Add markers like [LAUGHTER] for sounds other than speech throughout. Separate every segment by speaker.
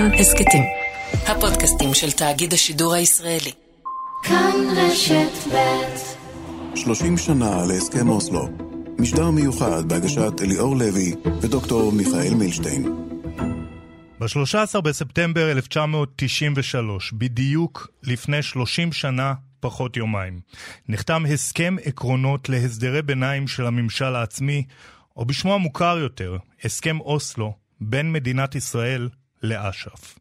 Speaker 1: כאן הסכתים. הפודקאסטים של תאגיד השידור הישראלי. כאן רשת
Speaker 2: ב' 30 שנה להסכם אוסלו. משדר מיוחד בהגשת אליאור לוי ודוקטור מיכאל מילשטיין.
Speaker 3: ב-13 בספטמבר 1993, בדיוק לפני 30 שנה פחות יומיים, נחתם הסכם עקרונות להסדרי ביניים של הממשל העצמי, או בשמו המוכר יותר, הסכם אוסלו, בין מדינת ישראל לאש"ף.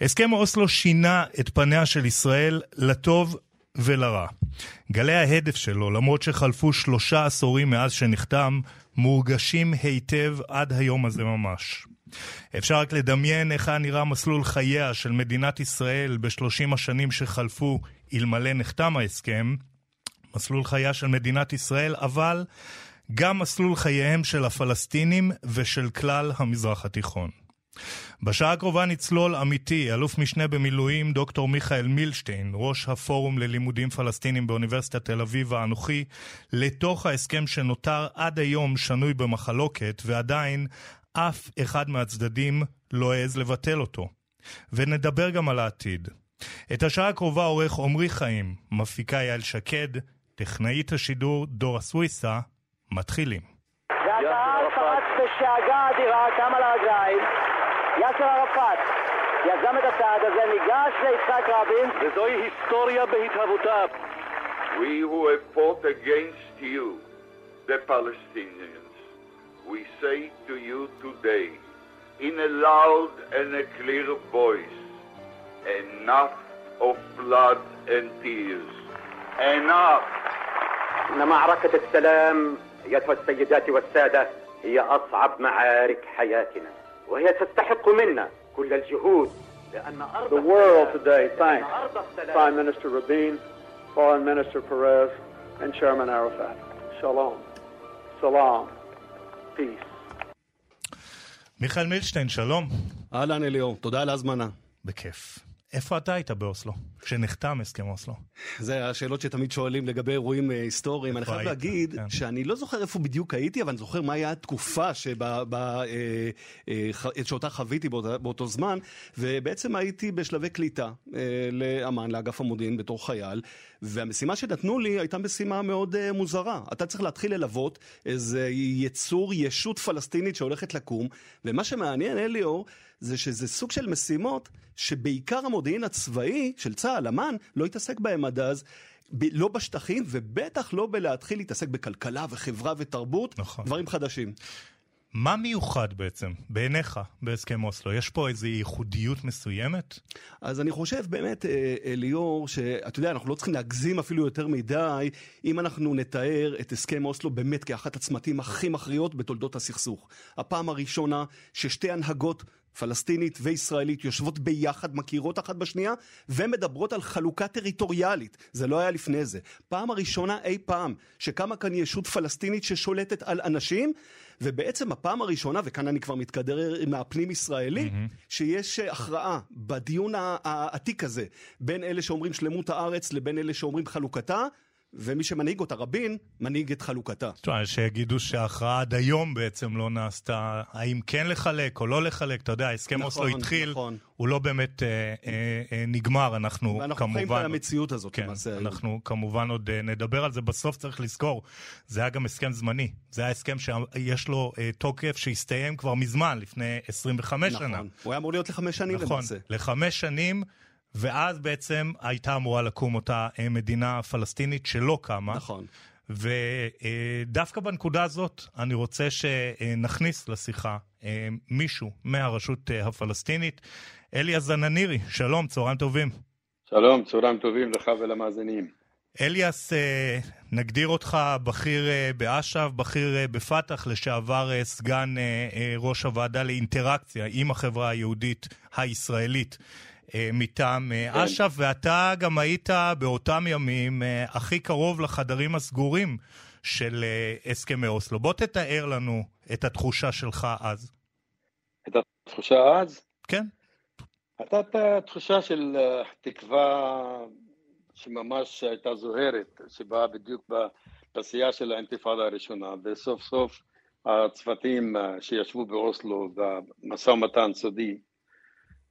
Speaker 3: הסכם אוסלו שינה את פניה של ישראל לטוב ולרע. גלי ההדף שלו, למרות שחלפו שלושה עשורים מאז שנחתם, מורגשים היטב עד היום הזה ממש. אפשר רק לדמיין איך היה נראה מסלול חייה של מדינת ישראל בשלושים השנים שחלפו אלמלא נחתם ההסכם. מסלול חייה של מדינת ישראל, אבל גם מסלול חייהם של הפלסטינים ושל כלל המזרח התיכון. בשעה הקרובה נצלול אמיתי, אלוף משנה במילואים דוקטור מיכאל מילשטיין, ראש הפורום ללימודים פלסטינים באוניברסיטת תל אביב ואנוכי, לתוך ההסכם שנותר עד היום שנוי במחלוקת, ועדיין אף אחד מהצדדים לא העז לבטל אותו. ונדבר גם על העתיד. את השעה הקרובה עורך עמרי חיים, מפיקה יעל שקד, טכנאית השידור דורה סוויסה, מתחילים.
Speaker 4: והקהל פרץ בשאגה אדירה, קם על הרגליים, יאסר ערפאת יזם את הצעד הזה, ניגש ליצחק רבין,
Speaker 5: וזוהי היסטוריה בהתהוותה.
Speaker 6: We who have fought against you, the Palestinians, we say to you today, in a loud and a clear voice, enough of blood and tears. Enough!
Speaker 4: إن معركة السلام أيتها السيدات والسادة هي أصعب معارك حياتنا وهي تستحق منا كل الجهود لأن أرض
Speaker 5: The world today
Speaker 4: لأن
Speaker 5: thanks
Speaker 4: أرض السلام
Speaker 5: Prime Minister Rabin, Foreign Minister Perez, and Chairman Arafat. Shalom. Salam. Peace.
Speaker 3: מיכאל מילשטיין, שלום.
Speaker 7: אהלן אליאור, תודה על ההזמנה.
Speaker 3: בכיף. איפה אתה היית באוסלו? כשנחתם הסכם אוסלו.
Speaker 7: זה השאלות שתמיד שואלים לגבי אירועים אה, היסטוריים. אני חייב
Speaker 3: היית?
Speaker 7: להגיד
Speaker 3: כן.
Speaker 7: שאני לא זוכר איפה בדיוק הייתי, אבל אני זוכר מה היה התקופה שבה, בה, אה, אה, שאותה חוויתי באותה, באותו זמן, ובעצם הייתי בשלבי קליטה אה, לאמ"ן, לאגף המודיעין בתור חייל, והמשימה שנתנו לי הייתה משימה מאוד אה, מוזרה. אתה צריך להתחיל ללוות איזה יצור, ישות פלסטינית שהולכת לקום, ומה שמעניין, אליאור, זה שזה סוג של משימות שבעיקר המודיעין הצבאי של צה"ל, אמ"ן, לא התעסק בהם עד אז. ב- לא בשטחים, ובטח לא בלהתחיל להתעסק בכלכלה וחברה ותרבות,
Speaker 3: נכון.
Speaker 7: דברים חדשים.
Speaker 3: מה מיוחד בעצם, בעיניך, בהסכם אוסלו? יש פה איזו ייחודיות מסוימת?
Speaker 7: אז אני חושב באמת, אה, ליאור, שאתה יודע, אנחנו לא צריכים להגזים אפילו יותר מדי, אם אנחנו נתאר את הסכם אוסלו באמת כאחת הצמתים הכי מכריעות בתולדות הסכסוך. הפעם הראשונה ששתי הנהגות פלסטינית וישראלית יושבות ביחד, מכירות אחת בשנייה, ומדברות על חלוקה טריטוריאלית. זה לא היה לפני זה. פעם הראשונה אי פעם שקמה כאן ישות פלסטינית ששולטת על אנשים, ובעצם הפעם הראשונה, וכאן אני כבר מתקדר מהפנים ישראלי, mm-hmm. שיש הכרעה בדיון העתיק הזה, בין אלה שאומרים שלמות הארץ לבין אלה שאומרים חלוקתה, ומי שמנהיג אותה, רבין, מנהיג את חלוקתה.
Speaker 3: תשמע, שיגידו שההכרעה עד היום בעצם לא נעשתה, האם כן לחלק או לא לחלק, אתה יודע, הסכם
Speaker 7: נכון,
Speaker 3: אוסלו התחיל,
Speaker 7: נכון.
Speaker 3: הוא לא באמת אה, אה, אה, נגמר, אנחנו
Speaker 7: ואנחנו
Speaker 3: כמובן...
Speaker 7: חיים את המציאות הזאת
Speaker 3: כן,
Speaker 7: למעשה היום.
Speaker 3: אנחנו כמובן עוד אה, נדבר על זה, בסוף צריך לזכור, זה היה גם הסכם זמני, זה היה הסכם שיש לו אה, תוקף שהסתיים כבר מזמן, לפני 25 שנה.
Speaker 7: נכון. הוא היה אמור להיות לחמש שנים
Speaker 3: נכון,
Speaker 7: למעשה.
Speaker 3: לחמש שנים, ואז בעצם הייתה אמורה לקום אותה אה, מדינה פלסטינית שלא קמה.
Speaker 7: נכון.
Speaker 3: ודווקא בנקודה הזאת אני רוצה שנכניס לשיחה אה, מישהו מהרשות אה, הפלסטינית. אלי הזננירי, שלום, צהריים טובים.
Speaker 8: שלום, צהריים טובים לך ולמאזינים.
Speaker 3: אליאס, נגדיר אותך בכיר באש"ף, בכיר בפת"ח, לשעבר סגן ראש הוועדה לאינטראקציה עם החברה היהודית הישראלית מטעם אה,
Speaker 8: כן.
Speaker 3: אש"ף, ואתה גם היית באותם ימים אה, הכי קרוב לחדרים הסגורים של אה, הסכמי אוסלו. בוא תתאר לנו את התחושה שלך אז.
Speaker 8: את התחושה אז?
Speaker 3: כן.
Speaker 8: הייתה את התחושה של אה, תקווה שממש הייתה זוהרת, שבאה בדיוק בשיאה של האינתיפאדה הראשונה, וסוף סוף הצוותים אה, שישבו באוסלו במשא ומתן סודי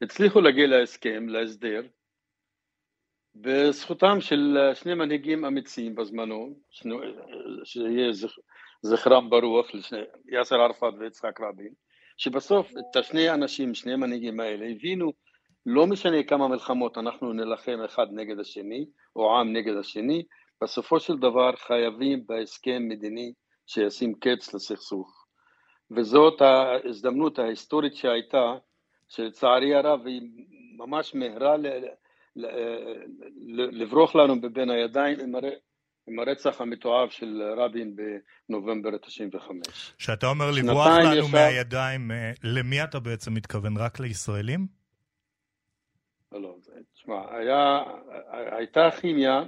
Speaker 8: הצליחו להגיע להסכם, להסדר, בזכותם של שני מנהיגים אמיצים בזמנו, שיהיה זכרם ברוח, יאסר ערפאת ויצחק רבין, שבסוף את השני האנשים, שני המנהיגים האלה, הבינו לא משנה כמה מלחמות אנחנו נלחם אחד נגד השני, או עם נגד השני, בסופו של דבר חייבים בהסכם מדיני שישים קץ לסכסוך. וזאת ההזדמנות ההיסטורית שהייתה, שלצערי הרב היא ממש מהרה לברוח לנו בין הידיים עם, הר... עם הרצח המתועב של רבין בנובמבר 95.
Speaker 3: כשאתה אומר לברוח לנו ישר... מהידיים, אה, למי אתה בעצם מתכוון? רק לישראלים?
Speaker 8: לא, לא, תשמע, היה, הייתה כימיה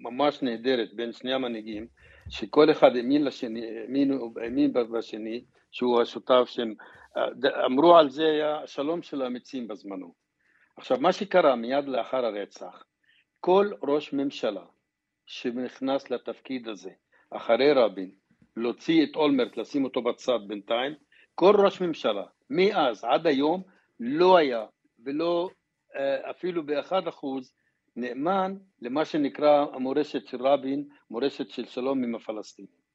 Speaker 8: ממש נהדרת בין שני המנהיגים, שכל אחד האמין לשני, האמין בשני, שהוא השותף שהם, אמרו על זה היה השלום של האמיצים בזמנו. עכשיו, מה שקרה מיד לאחר הרצח, כל ראש ממשלה שנכנס לתפקיד הזה, אחרי רבין, להוציא את אולמרט, לשים אותו בצד בינתיים, כל ראש ממשלה, מאז עד היום, לא היה ולא אה, אפילו באחד אחוז נאמן למה שנקרא המורשת של רבין, מורשת של שלום עם הפלסטינים.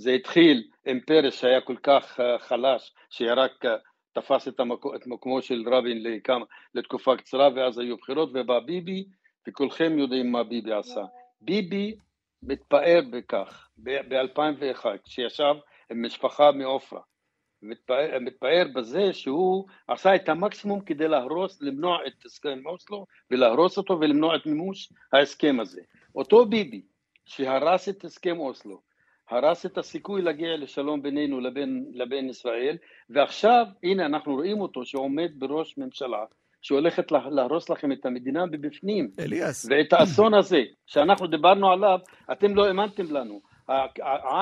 Speaker 8: זה התחיל עם פרס שהיה כל כך אה, חלש, שרק אה, תפס את, המקום, את מקומו של רבין לכמה, לתקופה קצרה ואז היו בחירות ובא ביבי וכולכם יודעים מה ביבי עשה. ביבי מתפאר בכך ב-2001 כשישב עם משפחה מעופרה מתפאר, מתפאר בזה שהוא עשה את המקסימום כדי להרוס, למנוע את הסכם אוסלו ולהרוס אותו ולמנוע את מימוש ההסכם הזה. אותו ביבי שהרס את הסכם אוסלו, הרס את הסיכוי להגיע לשלום בינינו לבין, לבין ישראל, ועכשיו הנה אנחנו רואים אותו שעומד בראש ממשלה שהולכת להרוס לכם את המדינה מבפנים.
Speaker 7: אליאס.
Speaker 8: ואת האסון הזה שאנחנו דיברנו עליו, אתם לא האמנתם לנו.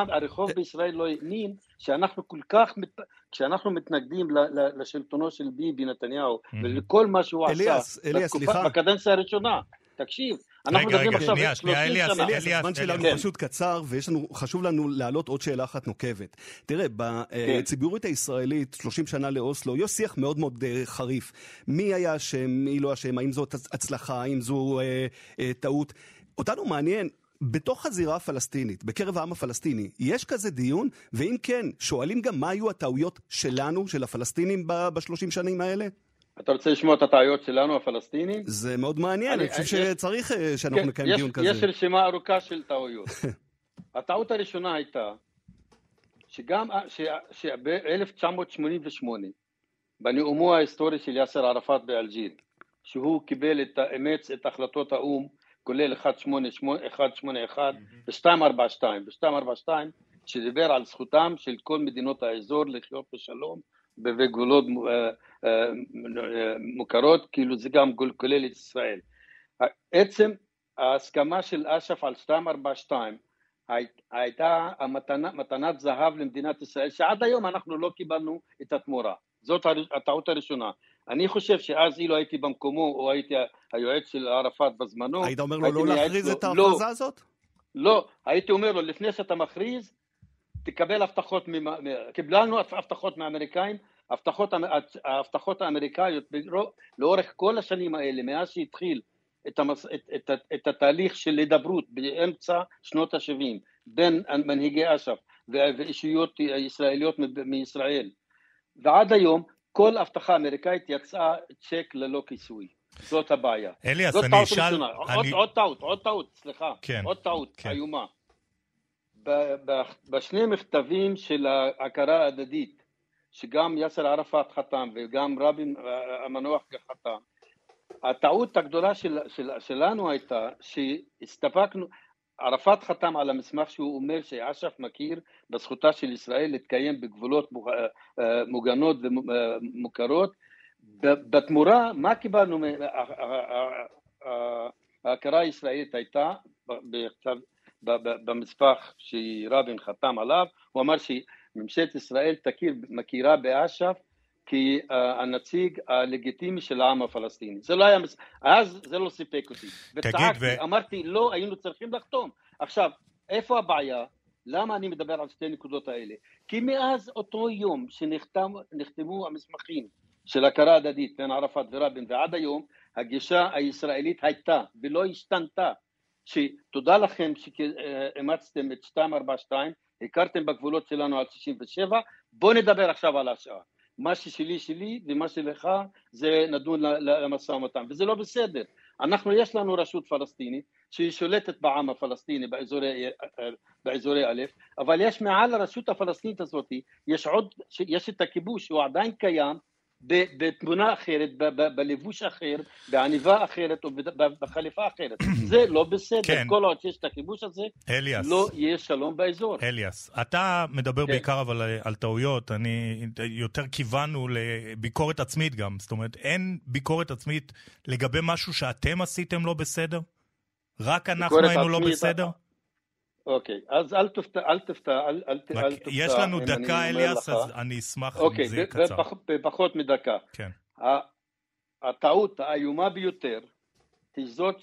Speaker 8: הרחוב בישראל לא האמין שאנחנו כל כך, כשאנחנו מתנגדים לשלטונו של ביבי נתניהו ולכל מה שהוא עשה בקדנציה הראשונה, תקשיב, אנחנו מדברים עכשיו 30
Speaker 3: שנה.
Speaker 7: הזמן שלנו פשוט קצר, וחשוב לנו להעלות עוד שאלה אחת נוקבת. תראה, בציבוריות הישראלית, 30 שנה לאוסלו, יש שיח מאוד מאוד אה, חריף. מי היה אשם, מי לא אשם, האם זאת הצלחה, האם זו אה, אה, טעות. אותנו מעניין, בתוך הזירה הפלסטינית, בקרב העם הפלסטיני, יש כזה דיון? ואם כן, שואלים גם מה היו הטעויות שלנו, של הפלסטינים, בשלושים שנים האלה?
Speaker 8: אתה רוצה לשמוע את הטעויות שלנו, הפלסטינים?
Speaker 7: זה מאוד מעניין, אני חושב שצריך אה, שאנחנו כן, נקיים דיון כזה.
Speaker 8: יש רשימה ארוכה של טעויות. [LAUGHS] הטעות הראשונה הייתה שגם ב-1988, בנאומו ההיסטורי של יאסר ערפאת באלג'יר, שהוא קיבל את, אימץ את החלטות האו"ם כולל 181 ו-242, ו-242 שדיבר על זכותם של כל מדינות האזור לחיות בשלום בגבולות אה, אה, מוכרות, כאילו זה גם כולל את ישראל. עצם ההסכמה של אש"ף על 242 הייתה המתנה, מתנת זהב למדינת ישראל, שעד היום אנחנו לא קיבלנו את התמורה. זאת הטעות הראשונה. אני חושב שאז אילו הייתי במקומו, או הייתי היועץ של ערפאת בזמנו...
Speaker 7: היית אומר לו לא להכריז את ההכרזה לא, הזאת?
Speaker 8: לא, הייתי אומר לו, לפני שאתה מכריז, תקבל הבטחות, קיבלנו הבטחות מהאמריקאים, הבטחות, ההבטחות האמריקאיות לאורך כל השנים האלה, מאז שהתחיל את, המס, את, את, את, את התהליך של הידברות באמצע שנות ה-70 בין מנהיגי אש"ף ואישיות ישראליות מישראל ועד היום כל הבטחה אמריקאית יצאה צ'ק ללא כיסוי. זאת הבעיה.
Speaker 3: אליאס, אני אשאל... אני...
Speaker 8: עוד, עוד טעות, עוד טעות, סליחה. כן. עוד טעות כן. איומה. בשני מכתבים של ההכרה ההדדית, שגם יאסר ערפאת חתם וגם רבין המנוח חתם, הטעות הגדולה של, של, שלנו הייתה שהסתפקנו, ערפאת חתם על המסמך שהוא אומר שאש"ף מכיר בזכותה של ישראל להתקיים בגבולות אה, אה, מוגנות ומוכרות. בתמורה, מה קיבלנו? ההכרה הישראלית הייתה במסמך שרבין חתם עליו, הוא אמר שממשלת ישראל תכיר, מכירה באש"ף כהנציג הלגיטימי של העם הפלסטיני. זה לא היה, אז זה לא סיפק אותי. וצעקתי, ו... אמרתי, לא, היינו צריכים לחתום. עכשיו, איפה הבעיה? למה אני מדבר על שתי נקודות האלה? כי מאז אותו יום שנחתמו המסמכים של הכרה הדדית בין ערפאת ורבין, ועד היום הגישה הישראלית הייתה ולא השתנתה, שתודה לכם שאימצתם את 242, הכרתם בגבולות שלנו על 67, בואו נדבר עכשיו על השאר. מה ששלי שלי ומה שלך זה נדון למשא ומתן, וזה לא בסדר. אנחנו, יש לנו רשות פלסטינית שהיא שולטת בעם הפלסטיני באזורי, באזורי א', אבל יש מעל הרשות הפלסטינית הזאת, יש עוד, יש את הכיבוש שהוא עדיין קיים, בתמונה אחרת, בלבוש אחר, בעניבה אחרת או בחליפה אחרת. [CLEARS THROAT] זה לא בסדר. כן. כל עוד שיש את הכיבוש הזה, אליאס. לא יהיה שלום באזור.
Speaker 3: אליאס, אתה מדבר כן. בעיקר אבל על טעויות. אני, יותר כיוונו לביקורת עצמית גם. זאת אומרת, אין ביקורת עצמית לגבי משהו שאתם עשיתם לא בסדר? רק אנחנו היינו לא בסדר?
Speaker 8: אוקיי, אז אל תופתע, אל תופתע, אל, אל, אל תופתע.
Speaker 3: יש לנו דקה, אליאס, אז אני אשמח אוקיי, אם זה יהיה קצר.
Speaker 8: אוקיי, בפחות מדקה.
Speaker 3: כן.
Speaker 8: הטעות האיומה ביותר היא זאת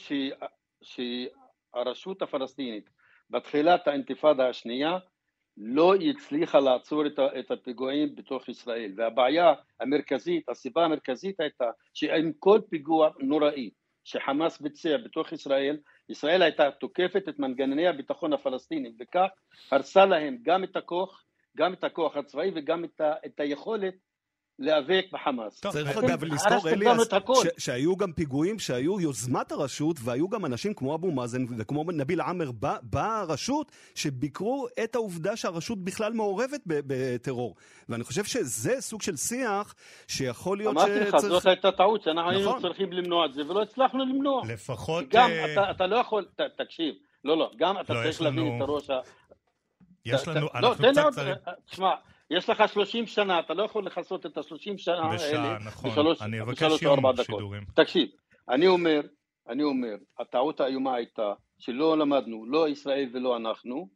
Speaker 8: שהרשות הפלסטינית בתחילת האינתיפאדה השנייה לא הצליחה לעצור את הפיגועים בתוך ישראל והבעיה המרכזית, הסיבה המרכזית הייתה שעם כל פיגוע נוראי שחמאס ביצע בתוך ישראל ישראל הייתה תוקפת את מנגנוני הביטחון הפלסטינים וכך הרסה להם גם את הכוח, גם את הכוח הצבאי וגם את, ה, את היכולת להיאבק בחמאס.
Speaker 7: צריך אגב לזכור, אליאס, שהיו גם פיגועים שהיו יוזמת הרשות, והיו גם אנשים כמו אבו מאזן וכמו נביל עמר ברשות, שביקרו את העובדה שהרשות בכלל מעורבת בטרור. ואני חושב שזה סוג של שיח שיכול להיות
Speaker 8: שצריך... אמרתי לך, זאת הייתה טעות, שאנחנו היינו נכון. צריכים למנוע את זה, ולא הצלחנו למנוע.
Speaker 3: לפחות...
Speaker 8: גם אה, אתה לא יכול, תקשיב, לא, לא, גם אתה לא, צריך להבין את הראש ה...
Speaker 3: יש לנו, לא, אנחנו קצת
Speaker 8: צריכים... תשמע, יש לך 30 שנה, אתה לא יכול לכסות את ה-30 שנה
Speaker 3: האלה נכון. בשלוש, אני אבקש יום שידורים.
Speaker 8: תקשיב, אני אומר, אני אומר, הטעות האיומה הייתה שלא למדנו, לא ישראל ולא אנחנו,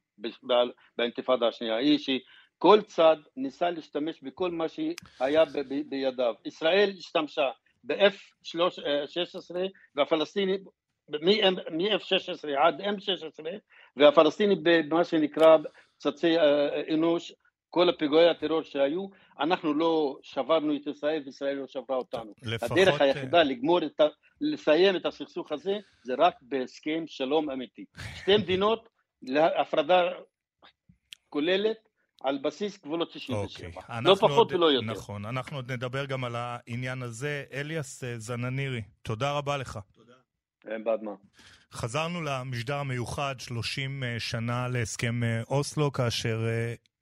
Speaker 8: באינתיפאדה השנייה, היא שכל צד ניסה להשתמש בכל מה שהיה בידיו. ישראל השתמשה ב-F-16 והפלסטינים מ-F-16 עד M-16 והפלסטינים במה שנקרא פצצי אה, אנוש כל הפיגועי הטרור שהיו, אנחנו לא שברנו את ישראל וישראל לא שברה אותנו. לפחות... הדרך היחידה לגמור את ה... לסיים את הסכסוך הזה זה רק בהסכם שלום אמיתי. שתי [LAUGHS] מדינות להפרדה כוללת על בסיס גבולות 67. אוקיי. לא פחות עוד, ולא יותר.
Speaker 3: נכון, אנחנו עוד נדבר גם על העניין הזה. אליאס אה, זננירי, תודה רבה לך.
Speaker 8: תודה. אין בעד מה.
Speaker 3: חזרנו למשדר המיוחד, 30 אה, שנה להסכם אה, אוסלו, כאשר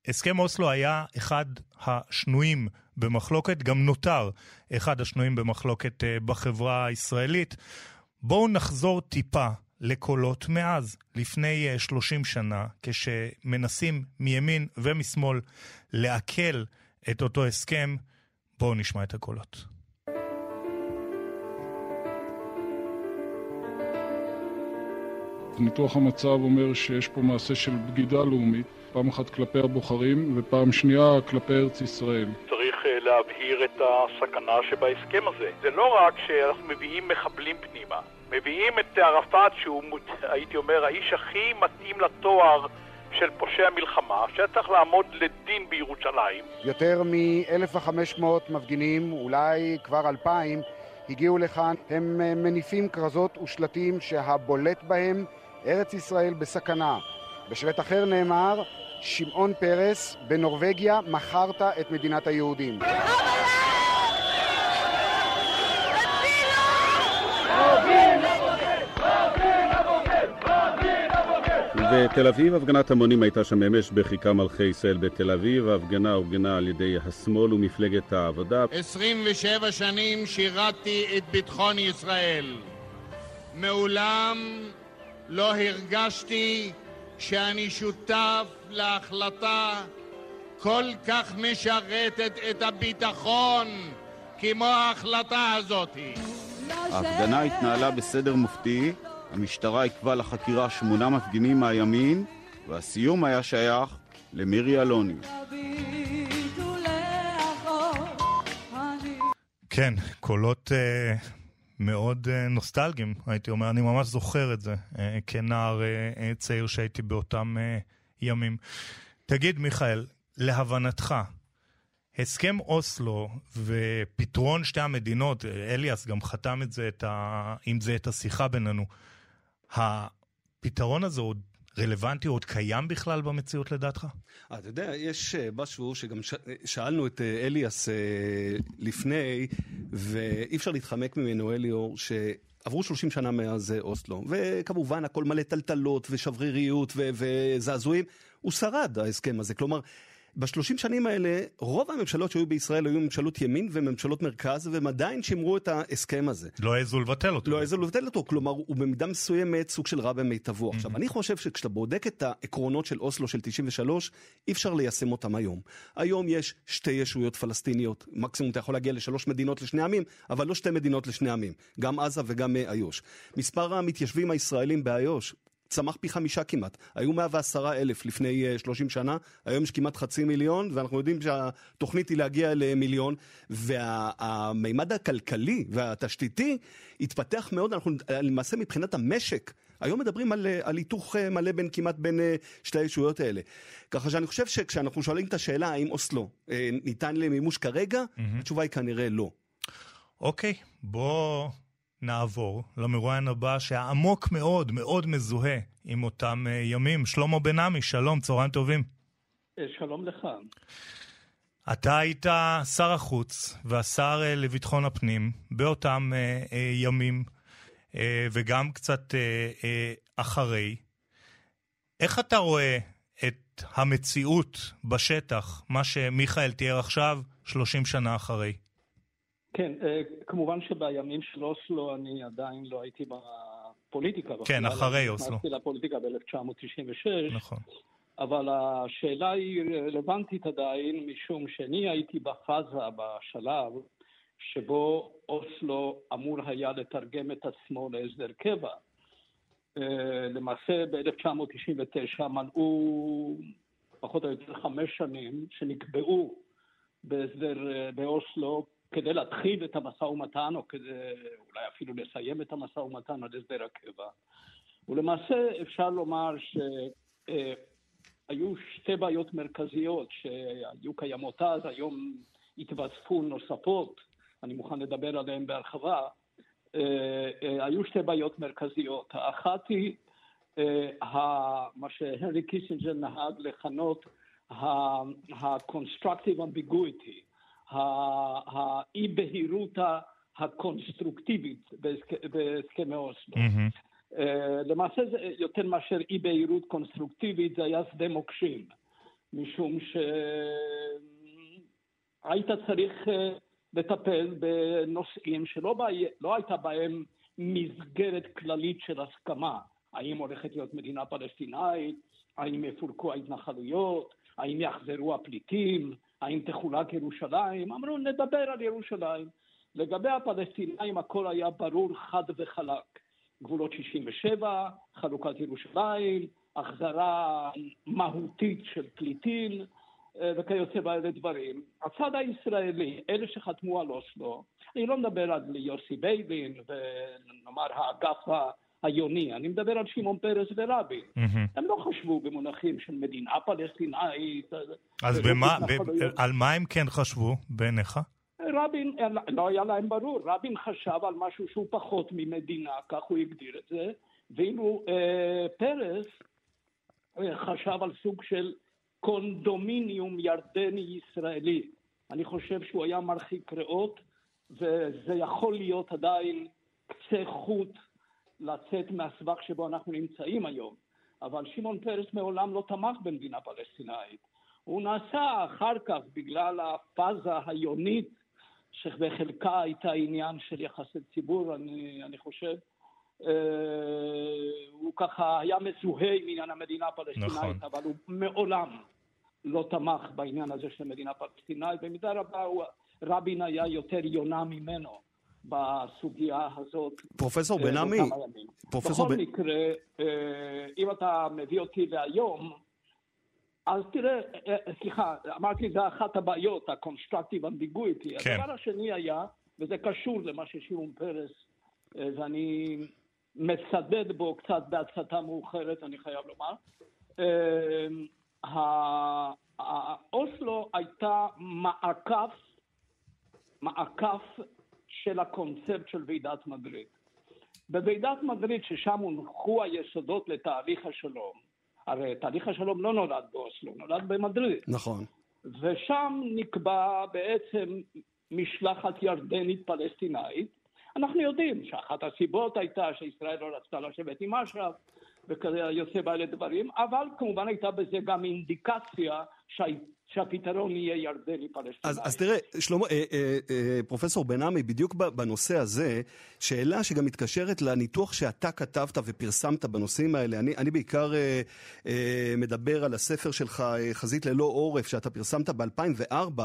Speaker 3: הסכם אוסלו היה אחד השנויים במחלוקת, גם נותר אחד השנויים במחלוקת אה, בחברה הישראלית. בואו נחזור טיפה לקולות מאז, לפני 30 אה, שנה, כשמנסים מימין ומשמאל לעכל את אותו הסכם. בואו נשמע את הקולות.
Speaker 9: ניתוח המצב אומר שיש פה מעשה של בגידה לאומית. פעם אחת כלפי הבוחרים ופעם שנייה כלפי ארץ ישראל.
Speaker 10: צריך אה, להבהיר את הסכנה שבהסכם הזה. זה לא רק שאנחנו מביאים מחבלים פנימה, מביאים את ערפאת שהוא, הייתי אומר, האיש הכי מתאים לתואר של פושע מלחמה, שהיה צריך לעמוד לדין בירושלים.
Speaker 11: יותר מ-1,500 מפגינים, אולי כבר 2,000, הגיעו לכאן. הם אה, מניפים כרזות ושלטים שהבולט בהם ארץ ישראל בסכנה. בשבט אחר נאמר, שמעון פרס, בנורבגיה מכרת את מדינת היהודים.
Speaker 12: בתל אביב הפגנת המונים הייתה שם אמש בחיכה מלכי ישראל בתל אביב. ההפגנה אורגנה על ידי השמאל ומפלגת העבודה.
Speaker 13: 27 שנים שירתתי את ביטחון ישראל. מעולם לא הרגשתי שאני שותף להחלטה כל כך משרתת את הביטחון כמו ההחלטה הזאת.
Speaker 12: ההפגנה התנהלה בסדר מופתי, המשטרה עיכבה לחקירה שמונה מפגינים מהימין, והסיום היה שייך למירי אלוני.
Speaker 3: כן, קולות uh, מאוד uh, נוסטלגיים, הייתי אומר, אני ממש זוכר את זה uh, כנער uh, צעיר שהייתי באותם uh, ימים. תגיד, מיכאל, להבנתך, הסכם אוסלו ופתרון שתי המדינות, אליאס גם חתם את זה, את ה... עם זה את השיחה בינינו, הפתרון הזה עוד רלוונטי, עוד קיים בכלל במציאות לדעתך?
Speaker 7: אתה יודע, יש אה, משהו שגם ש... שאלנו את אה, אליאס אה, לפני, ואי אפשר להתחמק ממנו, אליאור, ש... עברו 30 שנה מאז אוסלו, וכמובן הכל מלא טלטלות ושבריריות וזעזועים. הוא שרד ההסכם הזה, כלומר בשלושים שנים האלה, רוב הממשלות שהיו בישראל היו ממשלות ימין וממשלות מרכז, והם עדיין שימרו את ההסכם הזה.
Speaker 3: לא העזו לבטל אותו.
Speaker 7: לא העזו לבטל אותו, כלומר, הוא במידה מסוימת סוג של רע במיטבו. עכשיו, אני חושב שכשאתה בודק את העקרונות של אוסלו של 93, אי אפשר ליישם אותם היום. היום יש שתי ישויות פלסטיניות, מקסימום אתה יכול להגיע לשלוש מדינות לשני עמים, אבל לא שתי מדינות לשני עמים, גם עזה וגם איו"ש. מספר המתיישבים הישראלים באיו"ש צמח פי חמישה כמעט. היו 110 אלף לפני 30 אה, שנה, היום יש כמעט חצי מיליון, ואנחנו יודעים שהתוכנית היא להגיע למיליון, והמימד הכלכלי והתשתיתי התפתח מאוד, אנחנו למעשה מבחינת המשק, היום מדברים על, אה, על היתוך אה, מלא בין כמעט בין שתי הישויות האלה. ככה שאני חושב שכשאנחנו שואלים את השאלה האם אוסלו ניתן למימוש כרגע, mm-hmm. התשובה היא כנראה לא.
Speaker 3: אוקיי, okay, בוא נעבור למרואיין הבא שהעמוק מאוד מאוד מזוהה עם אותם uh, ימים. שלמה בן עמי, שלום, צהריים טובים.
Speaker 14: אה, שלום לך.
Speaker 3: אתה היית שר החוץ והשר uh, לביטחון הפנים באותם ימים, וגם קצת אחרי. איך אתה רואה את המציאות בשטח, מה שמיכאל תיאר עכשיו, 30 שנה אחרי?
Speaker 14: כן, אה, כמובן שבימים של אוסלו אני עדיין לא הייתי בפוליטיקה.
Speaker 3: כן, אחרי אוסלו.
Speaker 14: נכנסתי לפוליטיקה ב-1996.
Speaker 3: נכון.
Speaker 14: אבל השאלה היא רלוונטית עדיין, משום שאני הייתי בפאזה, בשלב, שבו אוסלו אמור היה לתרגם את עצמו להסדר קבע. אה, למעשה ב-1999 מנעו פחות או יותר חמש שנים שנקבעו בהסדר אה, באוסלו כדי להתחיל את המשא ומתן, או כדי אולי אפילו לסיים את המשא ומתן על הסדר הקבע. ולמעשה אפשר לומר שהיו שתי בעיות מרכזיות שהיו קיימות אז, היום התווספו נוספות, אני מוכן לדבר עליהן בהרחבה. היו שתי בעיות מרכזיות. האחת היא מה שהנרי קיסינג'ר נהג לכנות ה-constructive ambiguity, האי-בהירות הקונסטרוקטיבית בהסכמי אוסלו. Mm-hmm. למעשה זה יותר מאשר אי בהירות קונסטרוקטיבית, זה היה שדה מוקשים, משום שהיית צריך אה, לטפל בנושאים שלא בא... לא הייתה בהם מסגרת כללית של הסכמה. האם הולכת להיות מדינה פלסטינאית? האם יפורקו ההתנחלויות? האם יחזרו הפליטים? האם תחולק ירושלים? אמרו, נדבר על ירושלים. לגבי הפלסטינאים הכל היה ברור, חד וחלק. גבולות 67, חלוקת ירושלים, החזרה מהותית של פליטים אה, וכיוצא באלה דברים. הצד הישראלי, אלה שחתמו על אוסלו, אני לא מדבר על יוסי ביילין ונאמר האגף היוני, אני מדבר על שמעון פרס ורבין. הם לא חשבו במונחים של מדינה פלסטינאית.
Speaker 3: אז במה, ב, על מה הם כן חשבו בעיניך?
Speaker 14: רבין, לא היה להם ברור, רבין חשב על משהו שהוא פחות ממדינה, כך הוא הגדיר את זה, ואילו אה, פרס אה, חשב על סוג של קונדומיניום ירדני ישראלי. אני חושב שהוא היה מרחיק ריאות, וזה יכול להיות עדיין קצה חוט לצאת מהסבך שבו אנחנו נמצאים היום. אבל שמעון פרס מעולם לא תמך במדינה פלסטינאית. הוא נעשה אחר כך בגלל הפאזה היונית, שבחלקה הייתה עניין של יחסי ציבור, אני, אני חושב. אה, הוא ככה היה מזוהה עם עניין המדינה הפלסטינאית, נכון. אבל הוא מעולם לא תמך בעניין הזה של מדינה פלסטינאית. במידה רבה הוא, רבין היה יותר יונה ממנו. בסוגיה הזאת.
Speaker 7: פרופסור בן עמי,
Speaker 14: פרופסור בן... בכל מקרה, אה, אם אתה מביא אותי להיום, אז תראה, אה, אה, סליחה, אמרתי זה אחת הבעיות, ה-constructive ambiguity. כן. הדבר השני היה, וזה קשור למה ששמעון פרס, ואני מצדד בו קצת בהצתה מאוחרת, אני חייב לומר, אוסלו הייתה מעקף, מעקף של הקונספט של ועידת מדריד. בוועידת מדריד, ששם הונחו היסודות לתהליך השלום, הרי תהליך השלום לא נולד באוסלו, נולד במדריד.
Speaker 7: נכון.
Speaker 14: ושם נקבע בעצם משלחת ירדנית פלסטינאית. אנחנו יודעים שאחת הסיבות הייתה שישראל לא רצתה לשבת עם אש"ף, וכזה יוצא באלה דברים, אבל כמובן הייתה בזה גם אינדיקציה שהפתרון יהיה ירדני פלסטיני.
Speaker 7: אז, אז תראה, שלמה, אה, אה, אה, פרופסור בן עמי, בדיוק בנושא הזה, שאלה שגם מתקשרת לניתוח שאתה כתבת ופרסמת בנושאים האלה. אני, אני בעיקר אה, אה, מדבר על הספר שלך, אה, חזית ללא עורף, שאתה פרסמת ב-2004,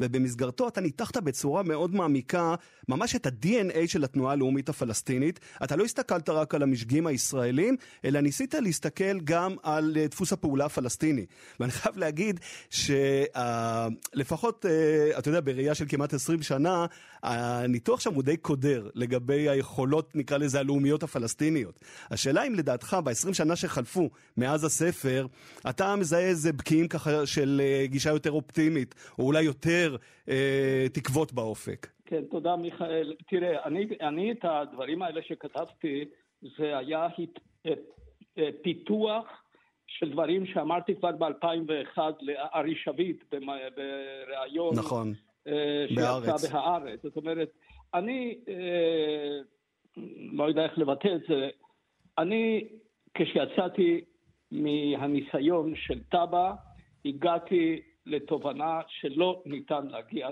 Speaker 7: ובמסגרתו אתה ניתחת בצורה מאוד מעמיקה ממש את ה-DNA של התנועה הלאומית הפלסטינית. אתה לא הסתכלת רק על המשגים הישראלים, אלא ניסית להסתכל גם על אה, דפוס הפעולה הפלסטיני. ואני חייב להגיד שלפחות, אה, אתה יודע, בראייה של כמעט 20 שנה, הניתוח שם הוא די קודר לגבי היכולות, נקרא לזה, הלאומיות הפלסטיניות. השאלה אם לדעתך, ב-20 שנה שחלפו מאז הספר, אתה מזהה איזה בקיעים ככה של אה, גישה יותר אופטימית, או אולי יותר אה, תקוות באופק.
Speaker 14: כן, תודה מיכאל. תראה, אני, אני את הדברים האלה שכתבתי, זה היה הת, פיתוח של דברים שאמרתי כבר ב-2001 לארי שביט בריאיון.
Speaker 7: נכון,
Speaker 14: אה,
Speaker 7: בהארץ.
Speaker 14: שיצא בהארץ. זאת אומרת, אני אה, לא יודע איך לבטא את זה. אני, כשיצאתי מהניסיון של טאבה, הגעתי לתובנה שלא ניתן להגיע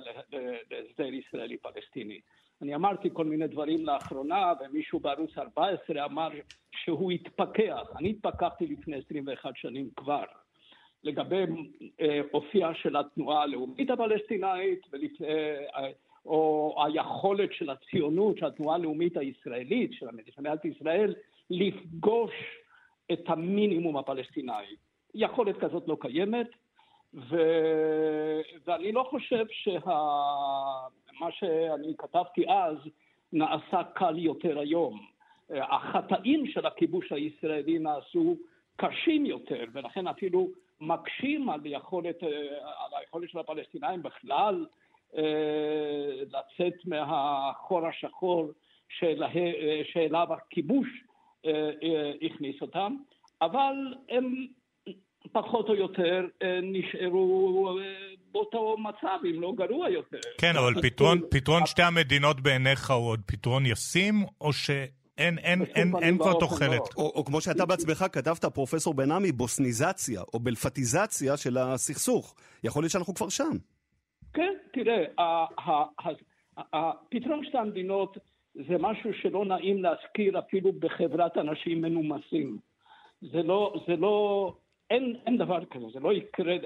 Speaker 14: להסדר ישראלי-פלסטיני. אני אמרתי כל מיני דברים לאחרונה, ומישהו בערוץ 14 אמר שהוא התפכח. אני התפכחתי לפני 21 שנים כבר, לגבי אה, אופייה של התנועה הלאומית הפלסטינאית, אה, או היכולת של הציונות, של התנועה הלאומית הישראלית, של מדינת ישראל, לפגוש את המינימום הפלסטיני. יכולת כזאת לא קיימת, ו... ואני לא חושב שמה שה... שאני כתבתי אז נעשה קל יותר היום. החטאים של הכיבוש הישראלי נעשו קשים יותר, ולכן אפילו מקשים על, יכולת, על היכולת של הפלסטינאים בכלל לצאת מהחור השחור שאלה, שאליו הכיבוש הכניס אותם, אבל הם פחות או יותר נשארו באותו מצב, אם לא גרוע יותר.
Speaker 3: כן, אבל פתרון, פתרון שתי המדינות בעיניך הוא עוד פתרון ישים, או ש... אין, אין, אין, אין כבר תוחלת.
Speaker 7: או, או כמו שאתה בעצמך כתבת, פרופסור בן עמי, בוסניזציה או בלפטיזציה של הסכסוך. יכול להיות שאנחנו כבר שם.
Speaker 14: כן, תראה, הפתרון שתי המדינות זה משהו שלא נעים להזכיר אפילו בחברת אנשים מנומסים. זה לא, זה לא, אין, אין דבר כזה, זה לא יקרה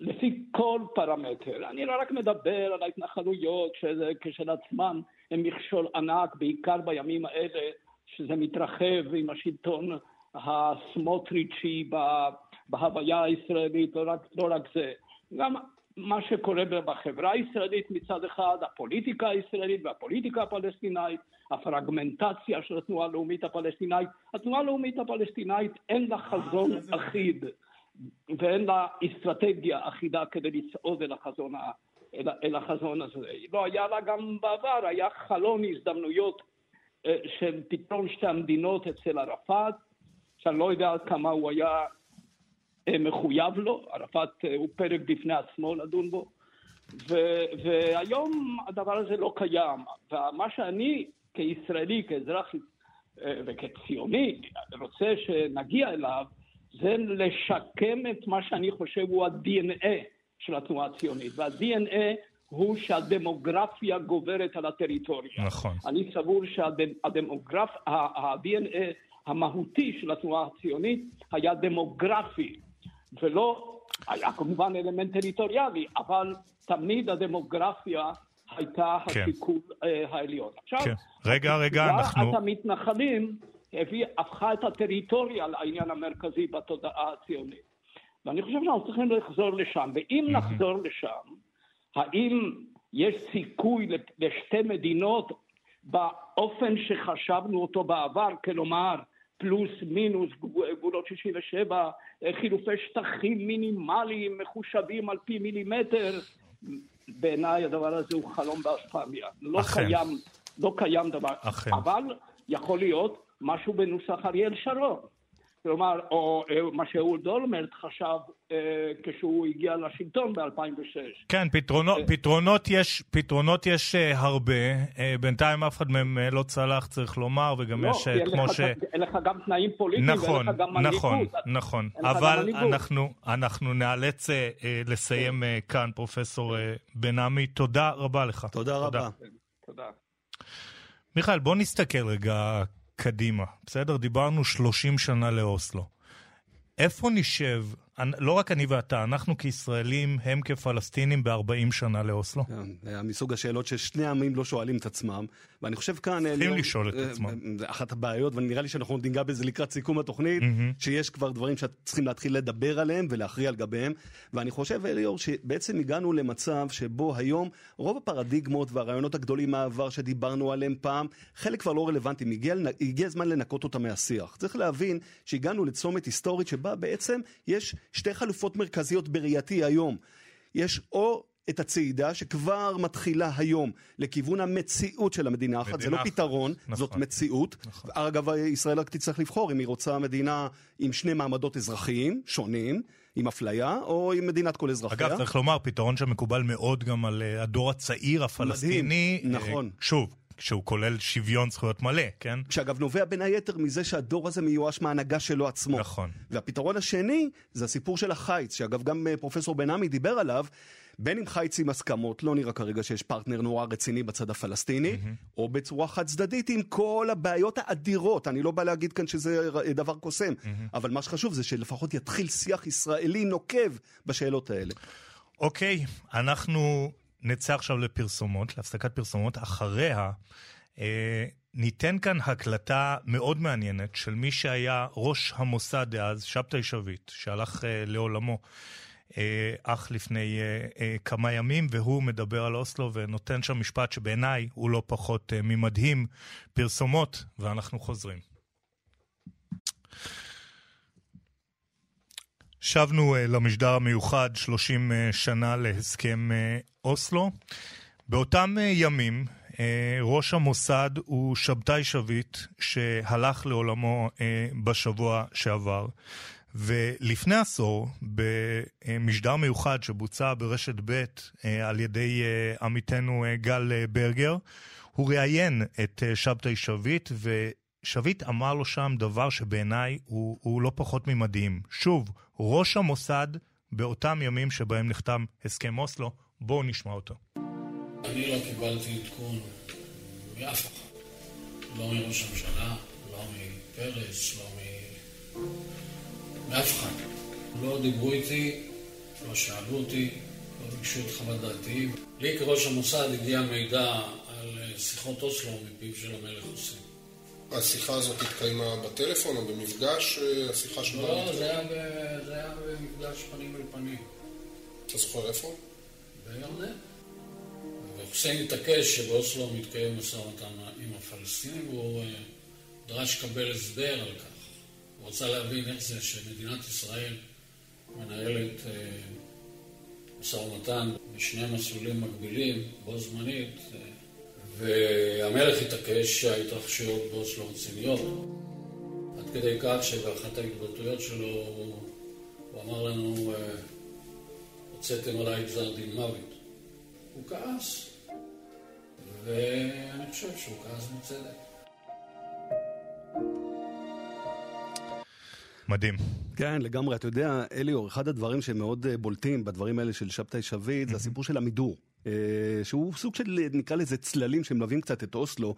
Speaker 14: לפי כל פרמטר. אני לא רק מדבר על ההתנחלויות, כשלעצמן הם מכשול ענק, בעיקר בימים האלה, שזה מתרחב עם השלטון הסמוטריצ'י בהוויה הישראלית, לא רק, לא רק זה. גם מה שקורה בחברה הישראלית מצד אחד, הפוליטיקה הישראלית והפוליטיקה הפלסטינאית, הפרגמנטציה של התנועה הלאומית הפלסטינאית. התנועה הלאומית הפלסטינאית אין לה חזון אחיד ואין לה אסטרטגיה אחידה כדי לצעוד אל החזון, אל, אל החזון הזה. לא היה לה גם בעבר, היה חלון הזדמנויות אה, של פתרון שתי המדינות אצל ערפאת, שאני לא יודע עד כמה הוא היה אה, מחויב לו, ערפאת אה, הוא פרק בפני עצמו לדון בו, ו, והיום הדבר הזה לא קיים. ומה שאני כישראלי, כאזרח וכציוני רוצה שנגיע אליו, זה לשקם את מה שאני חושב הוא ה-DNA של התנועה הציונית. וה-DNA הוא שהדמוגרפיה גוברת על הטריטוריה.
Speaker 3: נכון.
Speaker 14: אני סבור שהדמוגרף, ה-DNA המהותי של התנועה הציונית היה דמוגרפי, ולא, היה כמובן אלמנט טריטוריאלי, אבל תמיד הדמוגרפיה הייתה כן. השיקול אה, העליון. עכשיו,
Speaker 3: כן. רגע, רגע, אנחנו...
Speaker 14: המתנחלים הביא, הפכה את הטריטוריה לעניין המרכזי בתודעה הציונית. ואני חושב שאנחנו צריכים לחזור לשם, ואם mm-hmm. נחזור לשם, האם יש סיכוי לשתי מדינות באופן שחשבנו אותו בעבר, כלומר פלוס מינוס גבולות 67, חילופי שטחים מינימליים מחושבים על פי מילימטר, בעיניי הדבר הזה הוא חלום באספמיה. לא קיים, לא קיים דבר. אכן. אבל יכול להיות משהו בנוסח אריאל שרון. כלומר, או אה, מה שאהוד אולמרט חשב אה, כשהוא הגיע לשלטון ב-2006.
Speaker 3: כן, פתרונות, אה, פתרונות יש, פתרונות יש הרבה, בינתיים אף אחד מהם לא צלח, צריך לומר, וגם לא, יש כמו
Speaker 14: לך,
Speaker 3: ש...
Speaker 14: אין לך גם תנאים פוליטיים,
Speaker 3: נכון,
Speaker 14: ואין לך גם מנהיגות.
Speaker 3: נכון, נכון, אבל אנחנו, אנחנו נאלץ לסיים כן. כאן, פרופסור בן עמי. תודה רבה לך.
Speaker 7: תודה רבה.
Speaker 14: תודה.
Speaker 3: מיכאל, בוא נסתכל רגע קדימה, בסדר? דיברנו 30 שנה לאוסלו. איפה נשב לא רק אני ואתה, אנחנו כישראלים, הם כפלסטינים ב-40 שנה לאוסלו. כן,
Speaker 7: מסוג השאלות ששני העמים לא שואלים את עצמם, ואני חושב כאן...
Speaker 3: צריכים לשאול את אה, עצמם.
Speaker 7: זה אחת הבעיות, ונראה לי שאנחנו ניגע בזה לקראת סיכום התוכנית. שיש כבר דברים שצריכים להתחיל לדבר עליהם ולהכריע על גביהם, ואני חושב, אליאור, שבעצם הגענו למצב שבו היום רוב הפרדיגמות והרעיונות הגדולים מהעבר שדיברנו עליהם פעם, חלק כבר לא רלוונטיים, הגיע, הגיע הזמן לנקות אותם מהשיח. צריך להבין שהגענו לצומת היסטורית שבה בעצם יש שתי חלופות מרכזיות בראייתי היום. יש או את הצעידה שכבר מתחילה היום לכיוון המציאות של המדינה האחת, זה לא פתרון, נכון. זאת מציאות. נכון. אגב, ישראל רק תצטרך לבחור אם היא רוצה מדינה עם שני מעמדות אזרחיים שונים. עם אפליה, או עם מדינת כל אזרחיה.
Speaker 3: אגב, צריך לומר, פתרון שמקובל מאוד גם על uh, הדור הצעיר הפלסטיני.
Speaker 7: מדהים, נכון.
Speaker 3: Uh, שוב, שהוא כולל שוויון זכויות מלא, כן?
Speaker 7: שאגב נובע בין היתר מזה שהדור הזה מיואש מההנהגה שלו עצמו.
Speaker 3: נכון.
Speaker 7: והפתרון השני זה הסיפור של החיץ, שאגב גם אה, פרופסור בן עמי דיבר עליו. בין אם חיץ עם הסכמות, לא נראה כרגע שיש פרטנר נורא רציני בצד הפלסטיני, mm-hmm. או בצורה חד צדדית עם כל הבעיות האדירות. אני לא בא להגיד כאן שזה דבר קוסם, mm-hmm. אבל מה שחשוב זה שלפחות יתחיל שיח ישראלי נוקב בשאלות האלה.
Speaker 3: אוקיי, okay, אנחנו נצא עכשיו לפרסומות, להפסקת פרסומות. אחריה אה, ניתן כאן הקלטה מאוד מעניינת של מי שהיה ראש המוסד דאז, שבתאי שביט, שהלך אה, לעולמו. אה, אך לפני אה, אה, כמה ימים, והוא מדבר על אוסלו ונותן שם משפט שבעיניי הוא לא פחות ממדהים, פרסומות, ואנחנו חוזרים. שבנו למשדר המיוחד 30 uh, אה, שנה להסכם אוסלו. באותם ימים ראש המוסד הוא שבתאי שביט שהלך לעולמו בשבוע שעבר. ולפני עשור, במשדר מיוחד שבוצע ברשת ב' uh, על ידי uh, עמיתנו uh, גל ברגר, הוא ראיין את שבתאי שביט ו... שביט אמר לו שם דבר שבעיניי הוא, הוא לא פחות ממדהים. שוב, ראש המוסד באותם ימים שבהם נחתם הסכם אוסלו, בואו נשמע אותו.
Speaker 15: אני לא קיבלתי עדכון מאף אחד. לא מראש הממשלה, לא מפרס, לא מ... מאף אחד. לא דיברו איתי, לא שאלו אותי, לא ביקשו את חוות דעתי. לי כראש המוסד הגיע מידע על שיחות אוסלו מפיו של המלך חוסיין.
Speaker 16: השיחה הזאת התקיימה בטלפון או במפגש? אה, השיחה
Speaker 15: שלך? לא, זה היה, ב... זה היה במפגש פנים אל פנים.
Speaker 16: אתה זוכר איפה?
Speaker 15: בירדן. וחוסיין התעקש שבאוסלו מתקיים משא ומתן עם הפלסטינים והוא אה, דרש לקבל הסבר על כך. הוא רצה להבין איך זה שמדינת ישראל מנהלת אה, משא ומתן בשני מסלולים מקבילים, בו זמנית, והמלך התעקש שההתרחשויות באוסלו רציניות, עד כדי כך שבאחת ההתבטאויות שלו הוא אמר לנו, אה, הוצאתם עליי גזר דין מוות. הוא כעס, ואני חושב שהוא כעס בצדק.
Speaker 3: מדהים.
Speaker 7: כן, לגמרי. אתה יודע, אליאור, אחד הדברים שמאוד אה, בולטים בדברים האלה של שבתאי שביט, זה הסיפור של המידור. אה, שהוא סוג של, נקרא לזה צללים שמלווים קצת את אוסלו.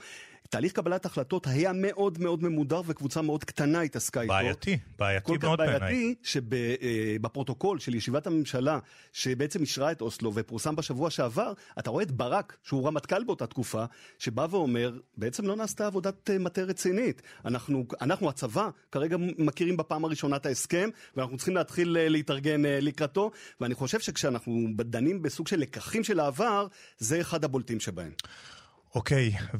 Speaker 7: תהליך קבלת החלטות היה מאוד מאוד ממודר וקבוצה מאוד קטנה התעסקה איתו.
Speaker 3: בעייתי, בעייתי מאוד בעיניי.
Speaker 7: כל כך בעייתי שבפרוטוקול של ישיבת הממשלה שבעצם אישרה את אוסלו ופורסם בשבוע שעבר, אתה רואה את ברק, שהוא רמטכ"ל באותה תקופה, שבא ואומר, בעצם לא נעשתה עבודת אה, מטה רצינית. אנחנו, אנחנו הצבא, כרגע מכירים בפעם הראשונה את ההסכם, ואנחנו צריכים להתחיל אה, להתארגן לקראתו, ואני חושב שכשאנחנו דנים בסוג של לקחים של העבר, זה אחד הבולטים שבהם.
Speaker 3: אוקיי, okay,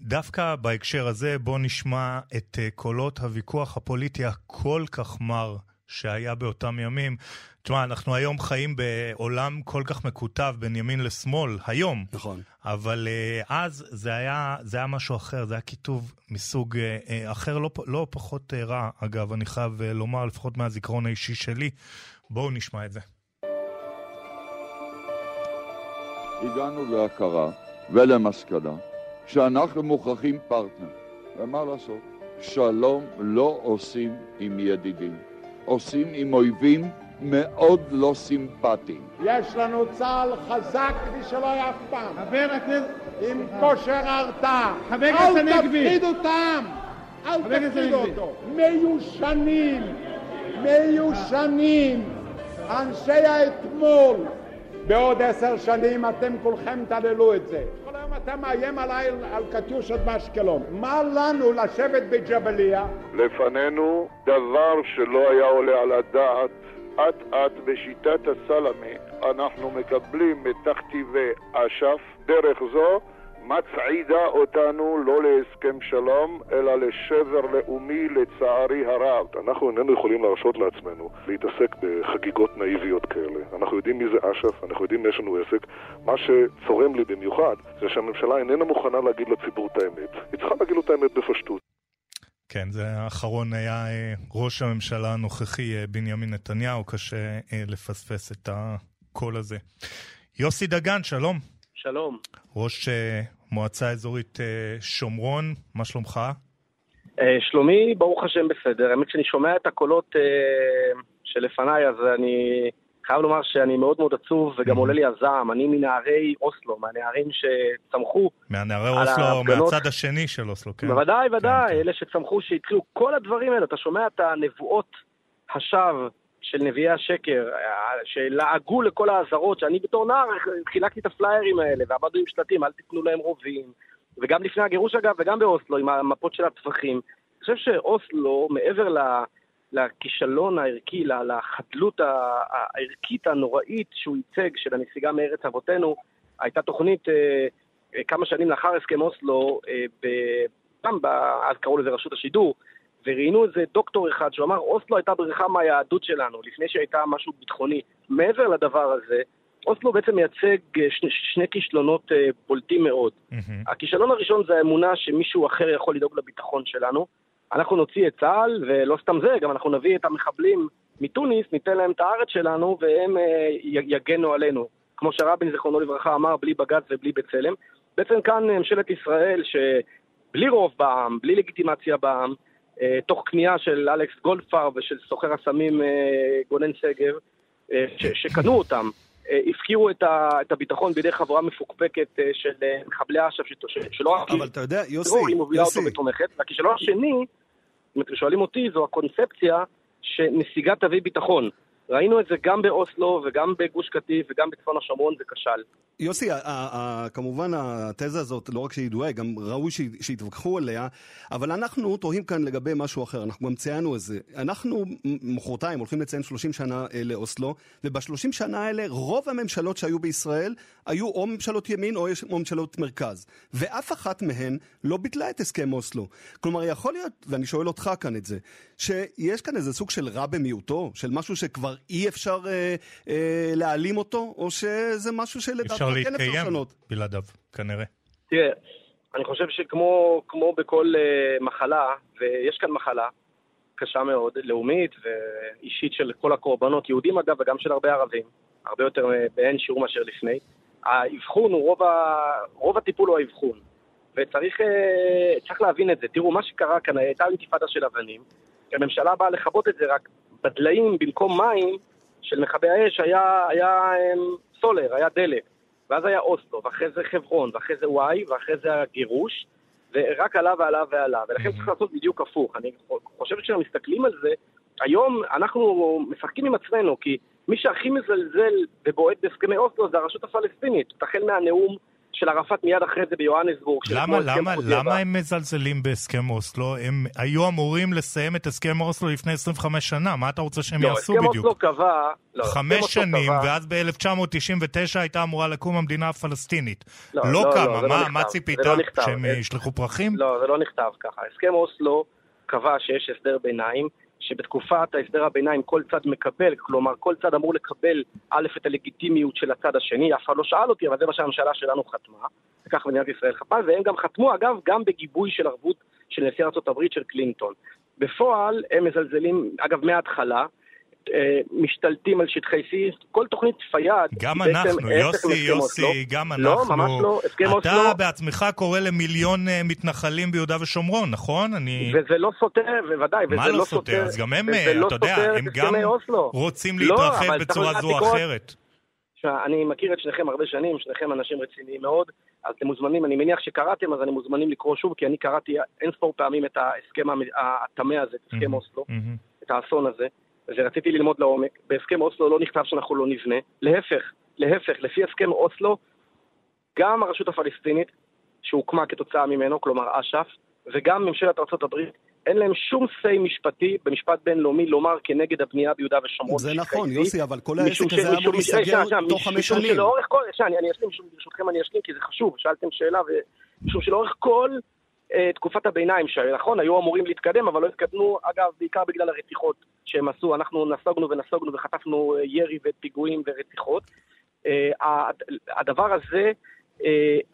Speaker 3: ודווקא בהקשר הזה בואו נשמע את uh, קולות הוויכוח הפוליטי הכל כך מר שהיה באותם ימים. תשמע, אנחנו היום חיים בעולם כל כך מקוטב בין ימין לשמאל, היום.
Speaker 7: נכון.
Speaker 3: אבל uh, אז זה היה, זה היה משהו אחר, זה היה כיתוב מסוג uh, אחר, לא, לא פחות uh, רע, אגב, אני חייב uh, לומר, לפחות מהזיכרון האישי שלי. בואו נשמע את זה.
Speaker 17: הגענו להכרה ולמסקנה שאנחנו מוכרחים פרטנר. ומה לעשות? שלום לא עושים עם ידידים, עושים עם אויבים מאוד לא סימפטיים.
Speaker 13: יש לנו צה"ל חזק משלא היה אף פעם. חבר הכנסת... עם כושר הרתעה.
Speaker 18: חבר הכנסת הנגבי.
Speaker 13: אל תפחיד אותם! אל תפחיד אותו. מיושנים, מיושנים. אנשי האתמול. בעוד עשר שנים אתם כולכם תעללו את זה. היום אתה מאיים עליי על קטיושות באשקלון. מה לנו לשבת בג'בליה?
Speaker 6: לפנינו דבר שלא היה עולה על הדעת אט אט בשיטת הסלאמי אנחנו מקבלים את תכתיבי אש"ף דרך זו מצעידה אותנו לא להסכם שלום, אלא לשבר לאומי לצערי הרב. אנחנו איננו יכולים להרשות לעצמנו להתעסק בחגיגות נאיביות כאלה. אנחנו יודעים מי זה אש"ף, אנחנו יודעים מי יש לנו עסק. מה שצורם לי במיוחד זה שהממשלה איננה מוכנה להגיד לציבור את האמת. היא צריכה להגיד לו את האמת בפשטות.
Speaker 3: כן, זה האחרון היה אה, ראש הממשלה הנוכחי אה, בנימין נתניהו, קשה אה, לפספס את הקול הזה. יוסי דגן, שלום.
Speaker 19: שלום.
Speaker 3: ראש מועצה אזורית שומרון, מה שלומך?
Speaker 19: שלומי, ברוך השם בסדר. האמת שאני שומע את הקולות שלפניי, אז אני חייב לומר שאני מאוד מאוד עצוב, וגם עולה לי הזעם. אני מנערי אוסלו, מהנערים שצמחו...
Speaker 3: מהנערי אוסלו. מהצד השני של אוסלו, כן.
Speaker 19: בוודאי, ודאי, כן, כן. אלה שצמחו, שהתחילו, כל הדברים האלה, אתה שומע את הנבואות השווא של נביאי השקר, שלעגו לכל האזהרות, שאני בתור נער חילקתי את הפליירים האלה, ועמדנו עם שלטים, אל תיתנו להם רובים. וגם לפני הגירוש אגב, וגם באוסלו, עם המפות של הטפחים. אני חושב שאוסלו, מעבר ל... לכישלון הערכי, לחדלות הערכית הנוראית שהוא ייצג של הנסיגה מארץ אבותינו, הייתה תוכנית אה, אה, כמה שנים לאחר הסכם אוסלו, אה, גם אז קראו לזה רשות השידור, וראיינו איזה דוקטור אחד שהוא אמר, אוסלו הייתה בריחה מהיהדות שלנו, לפני שהייתה משהו ביטחוני. מעבר לדבר הזה, אוסלו בעצם מייצג שני, שני כישלונות בולטים מאוד. Mm-hmm. הכישלון הראשון זה האמונה שמישהו אחר יכול לדאוג לביטחון שלנו. אנחנו נוציא את צה"ל, ולא סתם זה, גם אנחנו נביא את המחבלים מתוניס, ניתן להם את הארץ שלנו, והם אה, יגנו עלינו. כמו שרבין, זיכרונו לברכה, אמר, בלי בג"ץ ובלי בצלם. בעצם כאן ממשלת ישראל, שבלי רוב בעם, בלי לגיטימציה בעם, אה, תוך כניעה של אלכס גולדפר ושל סוחר הסמים אה, גונן שגב, שקנו אותם, הפקירו את, הביטחון בידי חברה מפוקפקת של מחבלי אש"ף, שלא
Speaker 7: רק... אבל אתה יודע, יוסי, יוסי...
Speaker 19: היא מובילה אותו ותומכת. והכישלון השני, אם אתם שואלים אותי, זו הקונספציה שנסיגה תביא ביטחון. ראינו את זה גם באוסלו וגם בגוש קטיף וגם בצפון השומרון, זה כשל.
Speaker 7: יוסי, כמובן התזה הזאת, לא רק שהיא ידועה, גם ראוי שיתווכחו עליה, אבל אנחנו תוהים כאן לגבי משהו אחר, אנחנו גם ציינו את זה. אנחנו מחרתיים הולכים לציין 30 שנה אה, לאוסלו, וב-30 שנה האלה רוב הממשלות שהיו בישראל היו או ממשלות ימין או ממשלות מרכז. ואף אחת מהן לא ביטלה את הסכם אוסלו. כלומר, יכול להיות, ואני שואל אותך כאן את זה, שיש כאן איזה סוג של רע במיעוטו, של משהו שכבר אי אפשר אה, אה, להעלים אותו, או שזה משהו שלדעתך אפשר
Speaker 3: להתקיים בלעדיו, כנראה.
Speaker 19: תראה, אני חושב שכמו בכל uh, מחלה, ויש כאן מחלה קשה מאוד, לאומית ואישית של כל הקורבנות, יהודים אגב, וגם של הרבה ערבים, הרבה יותר באין שיעור מאשר לפני, האבחון הוא, רוב, ה... רוב הטיפול הוא האבחון. וצריך uh, להבין את זה. תראו, מה שקרה כאן, הייתה אינתיפאדה של אבנים, הממשלה באה לכבות את זה רק בדליים במקום מים של מכבי האש היה, היה אמ, סולר, היה דלק. ואז היה אוסלו, ואחרי זה חברון, ואחרי זה וואי, ואחרי זה הגירוש, ורק עלה ועלה ועלה. ולכן צריך לעשות בדיוק הפוך. אני חושב שכשאנחנו מסתכלים על זה, היום אנחנו משחקים עם עצמנו, כי מי שהכי מזלזל ובועט בהסכמי אוסלו זה הרשות הפלסטינית. החל מהנאום של ערפאת מיד אחרי זה ביוהנסבורג.
Speaker 3: למה, למה, למה הם מזלזלים בהסכם אוסלו? הם היו אמורים לסיים את הסכם אוסלו לפני 25 שנה, מה אתה רוצה שהם
Speaker 19: לא,
Speaker 3: יעשו בדיוק?
Speaker 19: הסכם אוסלו קבע... לא,
Speaker 3: חמש שנים, קבע... ואז ב-1999 הייתה אמורה לקום המדינה הפלסטינית.
Speaker 19: לא,
Speaker 3: לא,
Speaker 19: לא
Speaker 3: קמה,
Speaker 19: לא,
Speaker 3: מה,
Speaker 19: לא
Speaker 3: מה ציפית?
Speaker 19: לא.
Speaker 3: שהם ישלחו פרחים?
Speaker 19: לא, זה לא נכתב ככה. הסכם אוסלו קבע שיש הסדר ביניים, שבתקופת ההסדר הביניים כל צד מקבל, כלומר כל צד אמור לקבל א' את הלגיטימיות של הצד השני, אף אחד לא שאל אותי, אבל זה מה שהממשלה שלנו חתמה, וכך מדינת ישראל חתמה, והם גם חתמו אגב גם בגיבוי של ערבות של נשיא ארה"ב של קלינטון. בפועל הם מזלזלים, אגב מההתחלה, משתלטים על שטחי C, כל תוכנית פיאד
Speaker 3: גם אנחנו, יוסי, יוסי, גם אנחנו.
Speaker 19: לא, ממש לא, הסכם אוסלו.
Speaker 3: אתה בעצמך קורא למיליון מתנחלים ביהודה ושומרון, נכון? אני...
Speaker 19: וזה לא סותר, בוודאי, וזה
Speaker 3: מה
Speaker 19: לא
Speaker 3: לא
Speaker 19: סותר.
Speaker 3: סותר? אז גם הם,
Speaker 19: לא
Speaker 3: אתה יודע, הם גם רוצים להתרחב בצורה זו או אחרת.
Speaker 19: אני מכיר את שניכם הרבה שנים, שניכם אנשים רציניים מאוד, אז אתם מוזמנים, אני מניח שקראתם, אז אני מוזמנים לקרוא שוב, כי אני קראתי אין ספור פעמים את ההסכם הטמא הזה, את הסכם אוסלו, את האסון הזה. ורציתי ללמוד לעומק. בהסכם אוסלו לא נכתב שאנחנו לא נבנה. להפך, להפך, לפי הסכם אוסלו, גם הרשות הפלסטינית, שהוקמה כתוצאה ממנו, כלומר אש"ף, וגם ממשלת ארה"ב, אין להם שום סיי משפטי במשפט בינלאומי לומר כנגד הבנייה ביהודה ושומרון.
Speaker 7: זה נכון, יוסי, אבל כל העסק הזה אמור להיסגר תוך חמש שנים.
Speaker 19: משום שלאורך כל... שנייה, אני אשלים, ברשותכם אני אשלים, כי זה חשוב, שאלתם שאלה, ומשום שלאורך כל תקופת הביניים, שנכון, היו אמורים להתקדם, אבל לא התקדמו, אגב, בעיקר בגלל הרציחות שהם עשו. אנחנו נסוגנו ונסוגנו וחטפנו ירי ופיגועים ורציחות. הדבר הזה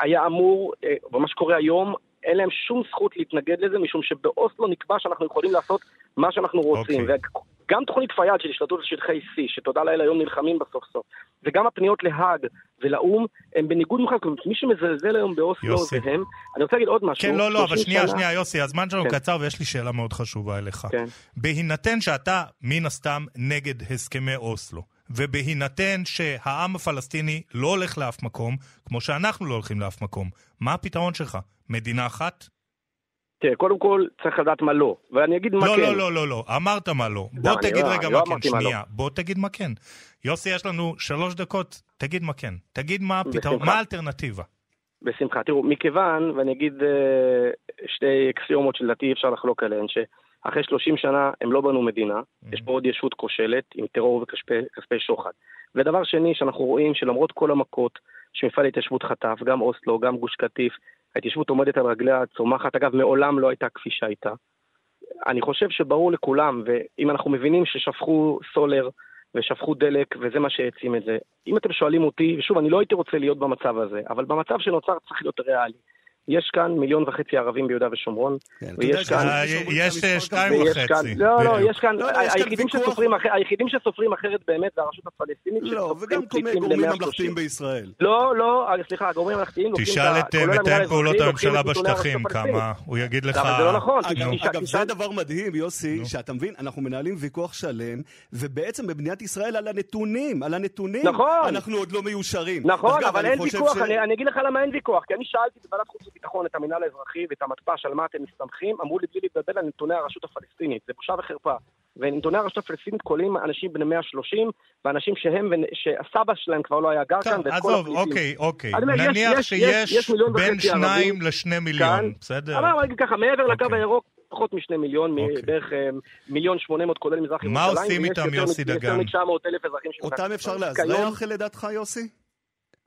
Speaker 19: היה אמור, ומה שקורה היום, אין להם שום זכות להתנגד לזה, משום שבאוסלו נקבע שאנחנו יכולים לעשות מה שאנחנו רוצים. Okay. וגם תוכנית פיאד של השתלטות על שטחי C, שתודה לאל היום נלחמים בסוף סוף, וגם הפניות להאג ולאו"ם, הם בניגוד מוכן, מי שמזלזל היום באוסלו. זה הם. אני רוצה להגיד עוד משהו.
Speaker 3: כן, לא, לא, אבל שנייה,
Speaker 19: שנה...
Speaker 3: שנייה, יוסי, הזמן שלנו
Speaker 19: כן.
Speaker 3: קצר ויש לי שאלה מאוד חשובה אליך.
Speaker 19: כן.
Speaker 3: בהינתן שאתה, מן הסתם, נגד הסכמי אוסלו, ובהינתן שהעם הפלסטיני לא הולך לאף מקום, כמו שאנחנו לא הולכים לאף מקום, מה הפתרון שלך? מדינה אחת?
Speaker 19: תראה, קודם כל צריך לדעת מה לא, ואני אגיד מה
Speaker 3: לא,
Speaker 19: כן.
Speaker 3: לא, לא, לא, לא, אמרת מה לא. בוא
Speaker 19: לא,
Speaker 3: תגיד רגע
Speaker 19: לא
Speaker 3: מה כן,
Speaker 19: מה
Speaker 3: שנייה.
Speaker 19: לא.
Speaker 3: בוא תגיד מה כן. יוסי, יש לנו שלוש דקות, תגיד מה כן. תגיד מה הפתרון. מה האלטרנטבה?
Speaker 19: בשמחה. תראו, מכיוון, ואני אגיד אה, שתי אקסיומות שלדעתי אי אפשר לחלוק עליהן, שאחרי 30 שנה הם לא בנו מדינה, יש פה עוד ישות כושלת עם טרור וכספי שוחד. ודבר שני, שאנחנו רואים שלמרות כל המכות שמפעל ההתיישבות חטף, גם אוסלו, גם גוש קטיף, ההתיישבות עומדת על רגליה, צומחת, אגב, מעולם לא הייתה כפי שהייתה. אני חושב שברור לכולם, ואם אנחנו מבינים ששפכו סולר ושפכו דלק, וזה מה שהעצים את זה. אם אתם שואלים אותי, ושוב, אני לא הייתי רוצה להיות במצב הזה, אבל במצב שנוצר צריך להיות ריאלי. יש כאן מיליון וחצי ערבים ביהודה ושומרון,
Speaker 7: כן,
Speaker 19: ויש כאן...
Speaker 3: אה, יש אה, שתיים
Speaker 19: ויש
Speaker 3: וחצי.
Speaker 19: לא, לא. יש כאן...
Speaker 7: לא, לא, יש כאן
Speaker 19: היחידים. שסופרים אחרת באמת זה הרשות הפלסטינית,
Speaker 7: לא,
Speaker 19: שסופרים
Speaker 7: וגם כל מיני
Speaker 19: פליטים
Speaker 7: גורמים
Speaker 19: ל-130.
Speaker 7: ממלכתיים בישראל.
Speaker 19: לא, לא, אה, סליחה, הגורמים הממלכתיים
Speaker 3: תשאל את מתאם פעולות הממשלה בשטחים. כמה, הוא יגיד לך...
Speaker 19: אבל זה לא נכון,
Speaker 7: אגב, זה דבר מדהים, יוסי, שאתה מבין, אנחנו מנהלים ויכוח שלם, ובעצם במדינת ישראל על הנתונים, על הנתונים,
Speaker 19: נכון.
Speaker 7: אנחנו עוד לא מיושרים.
Speaker 19: נכון, אבל אין ויכוח, אני אגיד לך למה אין ויכוח, כי אני שאלתי בוועדת חוץ וביטחון את המינהל האזרחי ואת המתפ"ש על מה אתם מסתמכים, אמרו לי בלי להתבלבל על נתוני הרשות הפלסטינית, זה בושה וחרפה. ונתוני הרשות הפלסטינית כוללים אנשים בני 130, ואנשים שהם, שהסבא שלהם כבר לא היה גר כאן, ואת כל
Speaker 3: עזוב,
Speaker 19: הפליטים.
Speaker 3: אוקיי, אוקיי.
Speaker 19: יש-
Speaker 3: נניח
Speaker 19: יש- יש- יש
Speaker 3: שיש
Speaker 19: מיליון
Speaker 3: בין שניים לשני מיליון. בסדר?
Speaker 19: אבל אני אגיד ככה, מעבר לקו
Speaker 3: אוקיי.
Speaker 19: הירוק, פחות משני מיליון, בערך אה, מיליון שמונה מאות כולל מזרח
Speaker 3: מה
Speaker 19: ירושלים.
Speaker 3: עושים
Speaker 19: ויש
Speaker 3: איתם, יוסי
Speaker 19: מ- יותר
Speaker 3: דגן?
Speaker 19: מ-900 אלף אזרחים
Speaker 7: אותם אפשר לאזרח לדעתך, יוסי?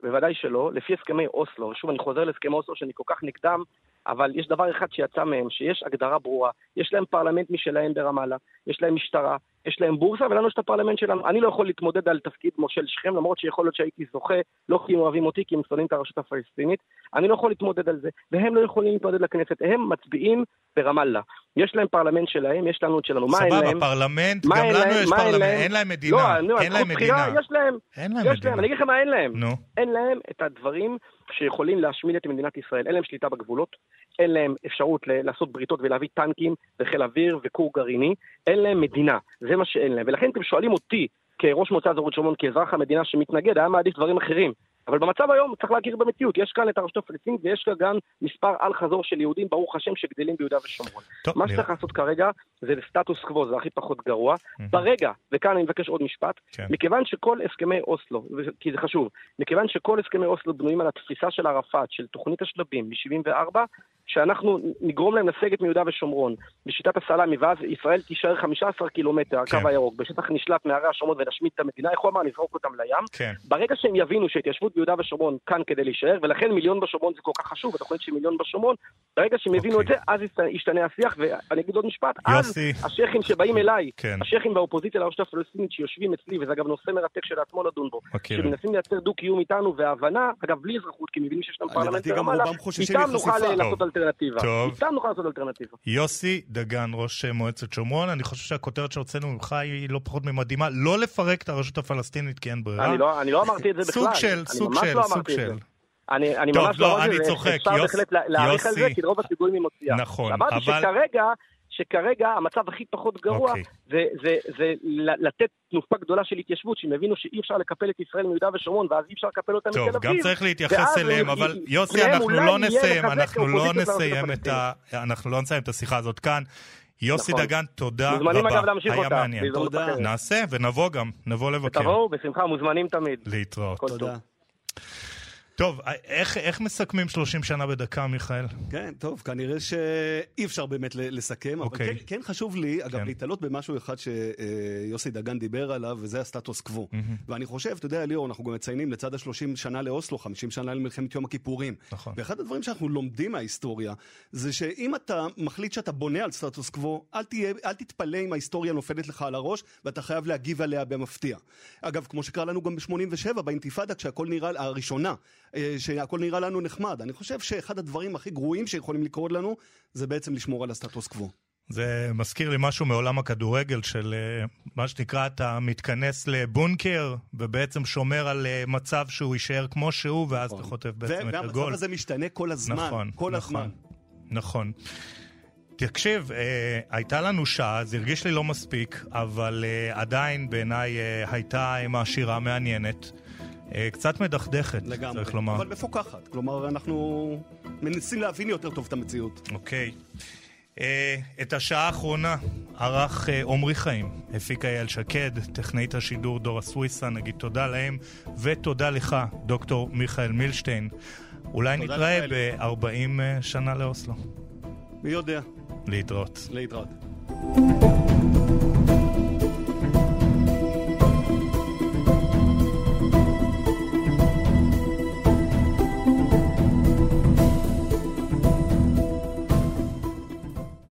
Speaker 19: בוודאי שלא, לפי הסכמי אוסלו, שוב אני חוזר להסכמי אוסלו שאני כל כך נגדם, אבל יש דבר אחד שיצא מהם, שיש הגדרה ברורה, יש להם פרלמנט משלהם ברמאללה, יש להם משטרה, יש להם בורסה, ולנו יש את הפרלמנט שלנו. אני לא יכול להתמודד על תפקיד מושל שכם, למרות שיכול להיות שהייתי זוכה, לא כי הם אוהבים אותי, כי הם שונאים את הרשות הפלסטינית, אני לא יכול להתמודד על זה, והם לא יכולים להתמודד לכנסת, הם מצביעים ברמאללה. יש להם פרלמנט שלהם, יש לנו את שלנו. מה אין להם?
Speaker 3: סבבה, פרלמנט, גם לנו? יש פרלמנט,
Speaker 19: להם?
Speaker 3: אין להם מדינה,
Speaker 19: לא,
Speaker 3: אין להם מדינה.
Speaker 19: יש להם.
Speaker 3: אין להם
Speaker 19: יש
Speaker 3: מדינה.
Speaker 19: להם, אני אגיד לך מה אין להם.
Speaker 3: נו.
Speaker 19: אין להם את הדברים שיכולים להשמיד את מדינת ישראל. אין להם שליטה בגבולות, אין להם אפשרות לעשות בריתות ולהביא טנקים וחיל אוויר וכור גרעיני, אין להם מדינה, זה מה שאין להם. ולכן אתם שואלים אותי, כראש מועצה אזורית שומרון, כאזרח המדינה שמתנגד, היה מעדיף דברים אחרים. אבל במצב היום צריך להכיר במציאות, יש כאן את הרשות הפלסטינית ויש כאן גם מספר אל-חזור של יהודים, ברוך השם, שגדלים ביהודה ושומרון.
Speaker 3: טוב,
Speaker 19: מה. שצריך לעשות כרגע זה סטטוס קוו, זה הכי פחות גרוע. ברגע, וכאן אני מבקש עוד משפט,
Speaker 3: כן.
Speaker 19: מכיוון שכל הסכמי אוסלו, כי זה חשוב, מכיוון שכל הסכמי אוסלו בנויים על התפיסה של ערפאת, של תוכנית השלבים מ-74, שאנחנו נגרום להם לסגת מיהודה ושומרון בשיטת הסלאמי, ואז ישראל תישאר 15 קילומטר, הקו
Speaker 3: כן.
Speaker 19: הירוק, בשטח נשלט מהרי השומרון ונשמיד את המדינה, איך הוא אמר? נזרוק אותם לים.
Speaker 3: כן.
Speaker 19: ברגע שהם יבינו שהתיישבות ביהודה ושומרון כאן כדי להישאר, ולכן מיליון בשומרון זה כל כך חשוב, התוכנית של מיליון בשומרון, ברגע שהם יבינו את זה, אז ישת- ישתנה השיח, ואני אגיד עוד משפט, אז השייחים שבאים אליי,
Speaker 3: כן.
Speaker 19: השייחים באופוזיציה לרשות הפלסטינית שיושבים אצלי, וזה אגב נושא מרתק שלעצמו לדון בו,
Speaker 3: מכירים.
Speaker 19: שמנסים לייצר דו-קיום איתנו והבנה, אגב בלי אזרחות, כי מבינים שיש להם פרלמנט ברמאללה, איתם נוכל לעשות. אלטרנטיבה.
Speaker 3: טוב.
Speaker 19: איתם נוכל לעשות אלטרנטיבה.
Speaker 3: יוסי דגן, ראש מועצת שומרון, אני חושב שהכותרת שהוצאנו ממך היא לא פחות ממדהימה, לא לפרק את הרשות הפלסטינית כי אין ברירה.
Speaker 19: אני לא- אני לא אמרתי את זה בכלל.
Speaker 3: סוג של, סוג
Speaker 19: לא
Speaker 3: סוג
Speaker 19: אמרתי
Speaker 3: של.
Speaker 19: אני, אני
Speaker 3: טוב,
Speaker 19: ממש
Speaker 3: לא,
Speaker 19: אמרתי
Speaker 3: אני
Speaker 19: את זה,
Speaker 3: צוחק,
Speaker 19: אפשר
Speaker 3: יוס-
Speaker 19: בהחלט לה- להעריך על זה,
Speaker 3: יוסי.
Speaker 19: כי רוב הסיכויים היא מוציאה.
Speaker 3: נכון,
Speaker 19: אמרתי
Speaker 3: אבל-
Speaker 19: שכרגע, שכרגע המצב הכי פחות גרוע,
Speaker 3: אוקיי.
Speaker 19: זה, זה, זה לתת תנופה גדולה של התיישבות, שהם יבינו שאי אפשר לקפל את ישראל מיהודה ושומרון, ואז אי אפשר לקפל אותם מתל
Speaker 3: טוב,
Speaker 19: אביב.
Speaker 3: גם צריך להתייחס אליהם,
Speaker 19: הם-
Speaker 3: אבל
Speaker 19: י-
Speaker 3: יוסי,
Speaker 19: להם
Speaker 3: אנחנו לא נסיים, אנחנו לא נסיים את ה... אנחנו לא נסיים את השיחה הזאת כאן. יוסי
Speaker 19: נכון.
Speaker 3: דגן, תודה
Speaker 19: מוזמנים,
Speaker 3: רבה.
Speaker 19: אגב, להמשיך
Speaker 3: היה
Speaker 19: אותה,
Speaker 3: מעניין.
Speaker 19: בהזדמנות אחרת.
Speaker 3: נעשה, ונבוא גם, נבוא לבקר.
Speaker 19: תבואו, בשמחה, מוזמנים תמיד.
Speaker 3: להתראות.
Speaker 19: כל טוב.
Speaker 3: טוב, איך, איך מסכמים 30 שנה בדקה, מיכאל?
Speaker 7: כן, טוב, כנראה שאי אפשר באמת לסכם,
Speaker 3: אוקיי.
Speaker 7: אבל כן, כן חשוב לי, אגב,
Speaker 3: כן.
Speaker 7: להתעלות במשהו אחד שיוסי דגן דיבר עליו, וזה הסטטוס קוו.
Speaker 3: מהמם.
Speaker 7: ואני חושב, אתה יודע, ליאור, אנחנו גם מציינים לצד ה-30 שנה לאוסלו, 50 שנה למלחמת יום הכיפורים.
Speaker 3: נכון.
Speaker 7: ואחד הדברים שאנחנו לומדים מההיסטוריה, זה שאם אתה מחליט שאתה בונה על סטטוס קוו, אל, תהיה, אל תתפלא אם ההיסטוריה נופלת לך על הראש, ואתה חייב להגיב עליה במפתיע. אגב, כמו שקרה לנו גם ב-87, באינתיפאדה, כשהכל נראה, הראשונה, אה, שהכל נראה לנו נחמד. אני חושב שאחד הדברים הכי גרועים שיכולים לקרות לנו, זה בעצם לשמור על הסטטוס קוו.
Speaker 3: זה מזכיר לי משהו מעולם הכדורגל של אה, מה שנקרא, אתה מתכנס לבונקר ובעצם שומר על אה, מצב שהוא יישאר כמו שהוא, ואז אתה חוטף בעצם את
Speaker 7: והמצב
Speaker 3: הגול.
Speaker 7: הזה משתנה כל הזמן,
Speaker 3: נכון,
Speaker 7: כל
Speaker 3: נכון,
Speaker 7: הזמן.
Speaker 3: נכון. תקשיב, אה, הייתה לנו שעה, זה הרגיש לי לא מספיק, אבל אה, עדיין בעיניי אה, הייתה אה, מעשירה, מעניינת. אה, קצת מדכדכת,
Speaker 7: לגמרי,
Speaker 3: צריך לומר.
Speaker 7: אבל מפוקחת. כלומר, אנחנו מנסים להבין יותר טוב את המציאות.
Speaker 3: אוקיי. אה, את השעה האחרונה ערך אה, עמרי חיים, הפיקה אייל שקד, טכנאית השידור דורה סוויסה, נגיד תודה להם, ותודה לך, דוקטור מיכאל מילשטיין. אולי נתראה
Speaker 7: לך, אלי.
Speaker 3: ב-40 שנה לאוסלו.
Speaker 7: מי יודע?
Speaker 3: להתראות.
Speaker 7: להתראות.